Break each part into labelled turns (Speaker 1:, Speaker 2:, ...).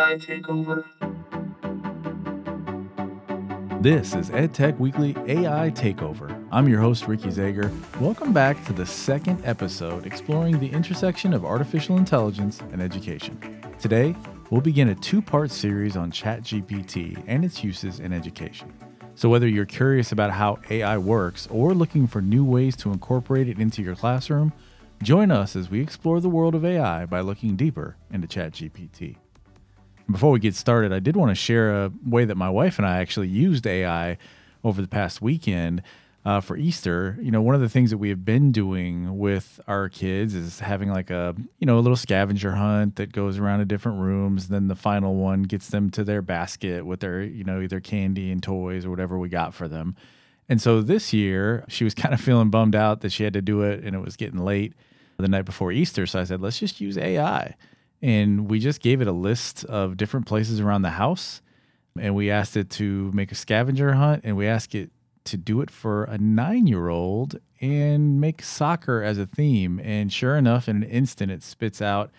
Speaker 1: AI Takeover.
Speaker 2: This is EdTech Weekly AI Takeover. I'm your host, Ricky Zager. Welcome back to the second episode exploring the intersection of artificial intelligence and education. Today, we'll begin a two part series on ChatGPT and its uses in education. So, whether you're curious about how AI works or looking for new ways to incorporate it into your classroom, join us as we explore the world of AI by looking deeper into ChatGPT. Before we get started, I did want to share a way that my wife and I actually used AI over the past weekend uh, for Easter. You know, one of the things that we have been doing with our kids is having like a you know a little scavenger hunt that goes around to different rooms. Then the final one gets them to their basket with their you know either candy and toys or whatever we got for them. And so this year, she was kind of feeling bummed out that she had to do it and it was getting late the night before Easter. So I said, let's just use AI and we just gave it a list of different places around the house and we asked it to make a scavenger hunt and we asked it to do it for a nine year old and make soccer as a theme. And sure enough in an instant it spits out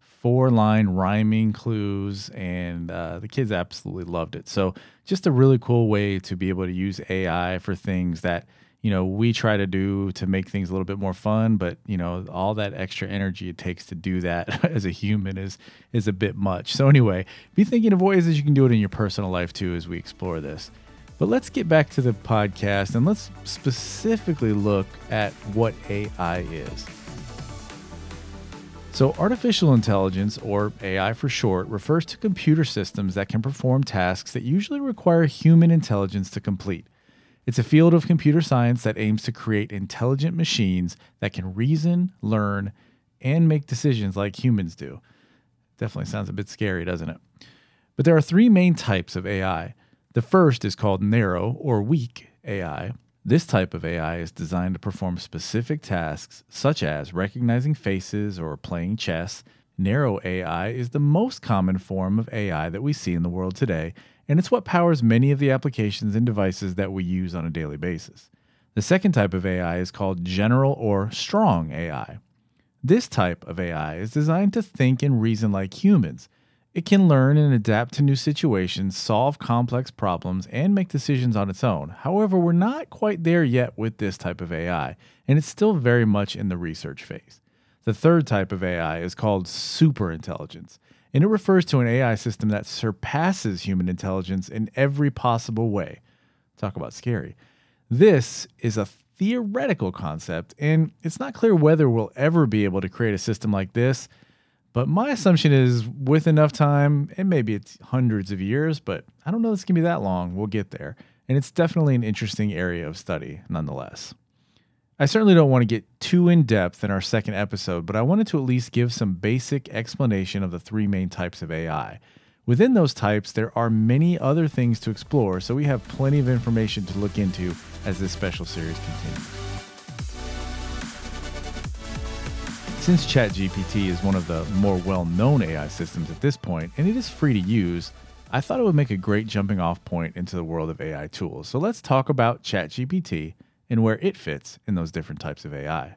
Speaker 2: four line rhyming clues and uh, the kids absolutely loved it. So just a really cool way to be able to use ai for things that you know we try to do to make things a little bit more fun but you know all that extra energy it takes to do that as a human is is a bit much. So anyway be thinking of ways that you can do it in your personal life too as we explore this. But let's get back to the podcast and let's specifically look at what ai is. So, artificial intelligence, or AI for short, refers to computer systems that can perform tasks that usually require human intelligence to complete. It's a field of computer science that aims to create intelligent machines that can reason, learn, and make decisions like humans do. Definitely sounds a bit scary, doesn't it? But there are three main types of AI. The first is called narrow or weak AI. This type of AI is designed to perform specific tasks, such as recognizing faces or playing chess. Narrow AI is the most common form of AI that we see in the world today and it's what powers many of the applications and devices that we use on a daily basis. The second type of AI is called general or strong AI. This type of AI is designed to think and reason like humans. It can learn and adapt to new situations, solve complex problems, and make decisions on its own. However, we're not quite there yet with this type of AI, and it's still very much in the research phase. The third type of AI is called superintelligence and it refers to an AI system that surpasses human intelligence in every possible way. Talk about scary. This is a theoretical concept, and it's not clear whether we'll ever be able to create a system like this. But my assumption is with enough time, and maybe it's hundreds of years, but I don't know it's gonna be that long. We'll get there. And it's definitely an interesting area of study nonetheless. I certainly don't want to get too in depth in our second episode, but I wanted to at least give some basic explanation of the three main types of AI. Within those types, there are many other things to explore, so we have plenty of information to look into as this special series continues. Since ChatGPT is one of the more well known AI systems at this point, and it is free to use, I thought it would make a great jumping off point into the world of AI tools. So let's talk about ChatGPT and where it fits in those different types of AI.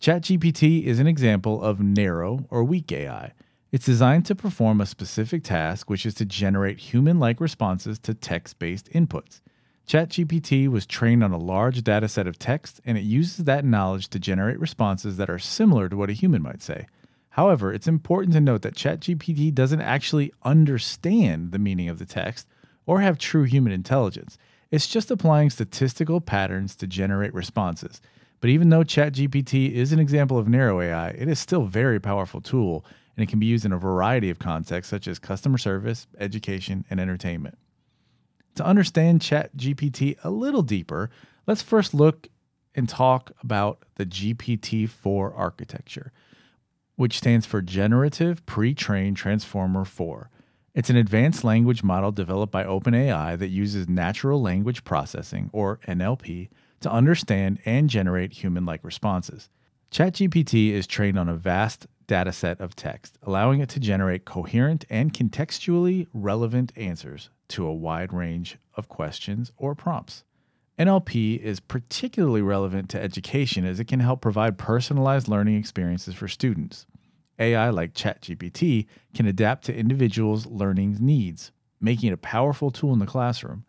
Speaker 2: ChatGPT is an example of narrow or weak AI. It's designed to perform a specific task, which is to generate human like responses to text based inputs. ChatGPT was trained on a large data set of text, and it uses that knowledge to generate responses that are similar to what a human might say. However, it's important to note that ChatGPT doesn't actually understand the meaning of the text or have true human intelligence. It's just applying statistical patterns to generate responses. But even though ChatGPT is an example of narrow AI, it is still a very powerful tool and it can be used in a variety of contexts such as customer service, education, and entertainment. To understand ChatGPT a little deeper, let's first look and talk about the GPT 4 architecture, which stands for Generative Pre Trained Transformer 4. It's an advanced language model developed by OpenAI that uses natural language processing, or NLP, to understand and generate human like responses. ChatGPT is trained on a vast data set of text, allowing it to generate coherent and contextually relevant answers to a wide range of questions or prompts. NLP is particularly relevant to education as it can help provide personalized learning experiences for students. AI like ChatGPT can adapt to individuals' learning needs, making it a powerful tool in the classroom.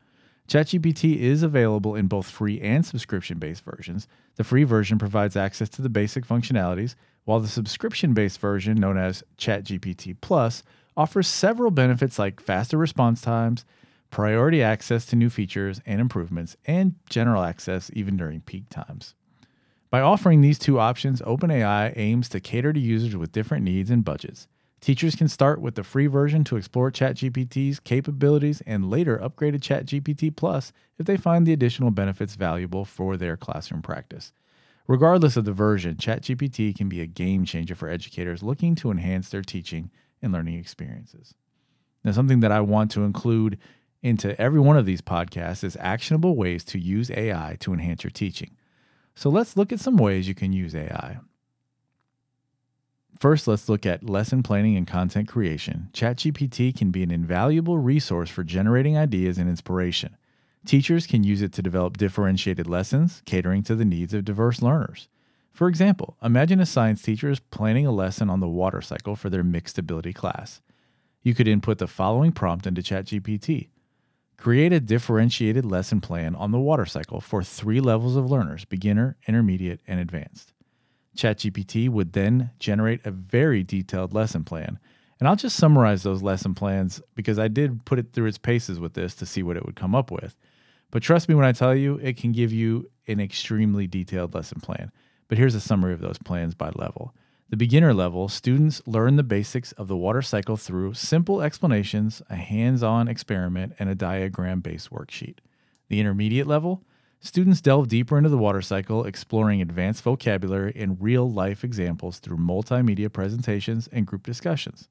Speaker 2: ChatGPT is available in both free and subscription based versions. The free version provides access to the basic functionalities, while the subscription based version, known as ChatGPT Plus, offers several benefits like faster response times, priority access to new features and improvements, and general access even during peak times. By offering these two options, OpenAI aims to cater to users with different needs and budgets. Teachers can start with the free version to explore ChatGPT's capabilities and later upgrade to ChatGPT Plus if they find the additional benefits valuable for their classroom practice. Regardless of the version, ChatGPT can be a game changer for educators looking to enhance their teaching and learning experiences. Now, something that I want to include into every one of these podcasts is actionable ways to use AI to enhance your teaching. So let's look at some ways you can use AI. First, let's look at lesson planning and content creation. ChatGPT can be an invaluable resource for generating ideas and inspiration. Teachers can use it to develop differentiated lessons, catering to the needs of diverse learners. For example, imagine a science teacher is planning a lesson on the water cycle for their mixed ability class. You could input the following prompt into ChatGPT Create a differentiated lesson plan on the water cycle for three levels of learners beginner, intermediate, and advanced. ChatGPT would then generate a very detailed lesson plan. And I'll just summarize those lesson plans because I did put it through its paces with this to see what it would come up with. But trust me when I tell you, it can give you an extremely detailed lesson plan. But here's a summary of those plans by level. The beginner level, students learn the basics of the water cycle through simple explanations, a hands on experiment, and a diagram based worksheet. The intermediate level, students delve deeper into the water cycle, exploring advanced vocabulary and real life examples through multimedia presentations and group discussions.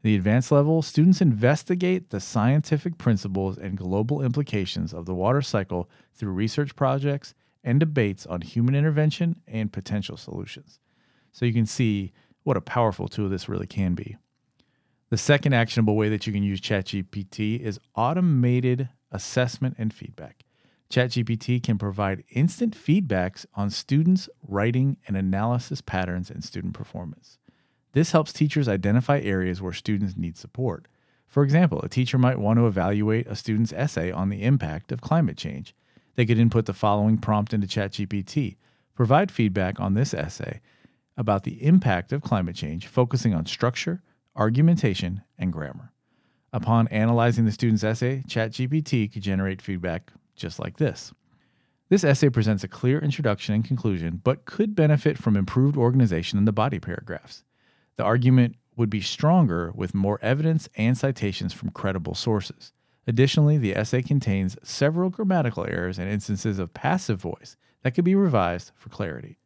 Speaker 2: The advanced level, students investigate the scientific principles and global implications of the water cycle through research projects and debates on human intervention and potential solutions. So you can see what a powerful tool this really can be. The second actionable way that you can use ChatGPT is automated assessment and feedback. ChatGPT can provide instant feedbacks on students' writing and analysis patterns and student performance. This helps teachers identify areas where students need support. For example, a teacher might want to evaluate a student's essay on the impact of climate change. They could input the following prompt into ChatGPT Provide feedback on this essay about the impact of climate change, focusing on structure, argumentation, and grammar. Upon analyzing the student's essay, ChatGPT could generate feedback just like this. This essay presents a clear introduction and conclusion, but could benefit from improved organization in the body paragraphs. The argument would be stronger with more evidence and citations from credible sources. Additionally, the essay contains several grammatical errors and instances of passive voice that could be revised for clarity.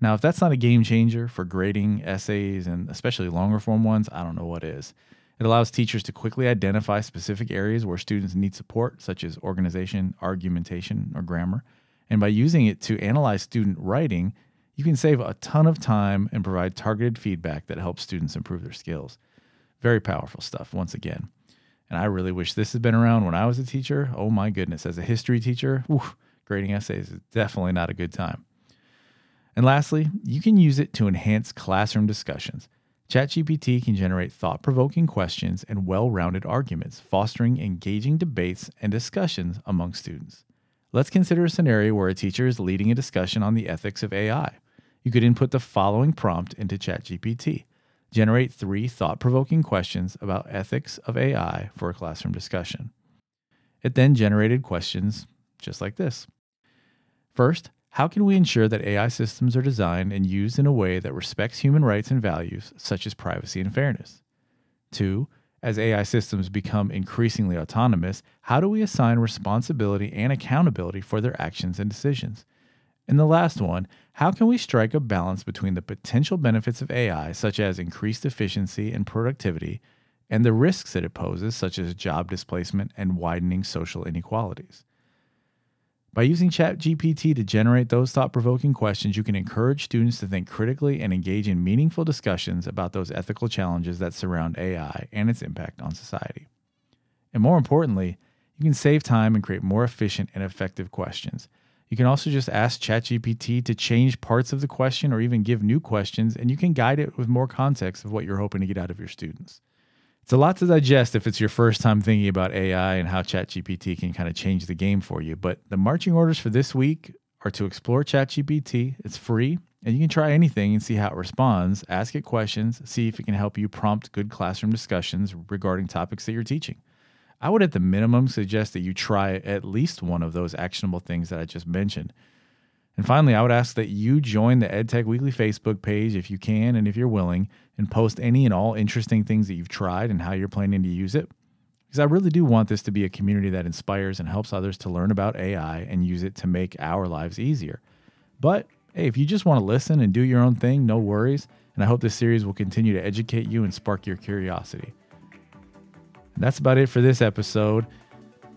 Speaker 2: Now, if that's not a game changer for grading essays and especially longer form ones, I don't know what is. It allows teachers to quickly identify specific areas where students need support, such as organization, argumentation, or grammar. And by using it to analyze student writing, you can save a ton of time and provide targeted feedback that helps students improve their skills. Very powerful stuff, once again. And I really wish this had been around when I was a teacher. Oh my goodness, as a history teacher, whew, grading essays is definitely not a good time. And lastly, you can use it to enhance classroom discussions. ChatGPT can generate thought provoking questions and well rounded arguments, fostering engaging debates and discussions among students. Let's consider a scenario where a teacher is leading a discussion on the ethics of AI. You could input the following prompt into ChatGPT Generate three thought provoking questions about ethics of AI for a classroom discussion. It then generated questions just like this. First, how can we ensure that AI systems are designed and used in a way that respects human rights and values, such as privacy and fairness? Two, as AI systems become increasingly autonomous, how do we assign responsibility and accountability for their actions and decisions? And the last one, how can we strike a balance between the potential benefits of AI, such as increased efficiency and productivity, and the risks that it poses, such as job displacement and widening social inequalities? By using ChatGPT to generate those thought provoking questions, you can encourage students to think critically and engage in meaningful discussions about those ethical challenges that surround AI and its impact on society. And more importantly, you can save time and create more efficient and effective questions. You can also just ask ChatGPT to change parts of the question or even give new questions, and you can guide it with more context of what you're hoping to get out of your students. It's a lot to digest if it's your first time thinking about AI and how ChatGPT can kind of change the game for you. But the marching orders for this week are to explore ChatGPT. It's free, and you can try anything and see how it responds. Ask it questions, see if it can help you prompt good classroom discussions regarding topics that you're teaching. I would, at the minimum, suggest that you try at least one of those actionable things that I just mentioned. And finally, I would ask that you join the EdTech Weekly Facebook page if you can and if you're willing, and post any and all interesting things that you've tried and how you're planning to use it. Because I really do want this to be a community that inspires and helps others to learn about AI and use it to make our lives easier. But hey, if you just want to listen and do your own thing, no worries. And I hope this series will continue to educate you and spark your curiosity. And that's about it for this episode.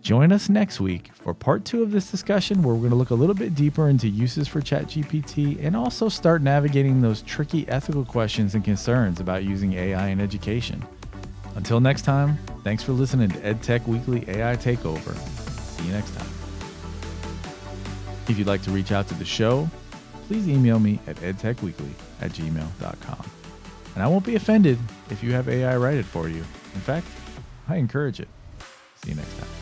Speaker 2: Join us next week for part two of this discussion, where we're going to look a little bit deeper into uses for ChatGPT and also start navigating those tricky ethical questions and concerns about using AI in education. Until next time, thanks for listening to EdTech Weekly AI Takeover. See you next time. If you'd like to reach out to the show, please email me at edtechweekly at gmail.com. And I won't be offended if you have AI write it for you. In fact, I encourage it. See you next time.